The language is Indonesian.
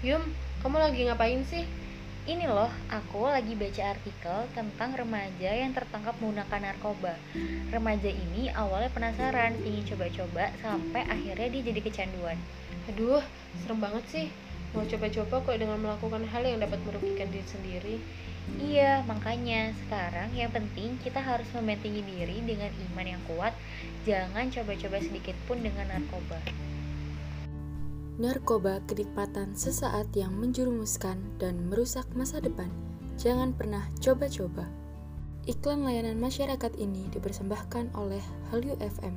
Yum, kamu lagi ngapain sih? Ini loh, aku lagi baca artikel tentang remaja yang tertangkap menggunakan narkoba. Remaja ini awalnya penasaran, ingin coba-coba, sampai akhirnya dia jadi kecanduan. Aduh, serem banget sih. Mau coba-coba kok dengan melakukan hal yang dapat merugikan diri sendiri. Iya, makanya sekarang yang penting kita harus membentengi diri dengan iman yang kuat. Jangan coba-coba sedikit pun dengan narkoba. Narkoba kenikmatan sesaat yang menjerumuskan dan merusak masa depan. Jangan pernah coba-coba. Iklan layanan masyarakat ini dipersembahkan oleh Hallyu FM.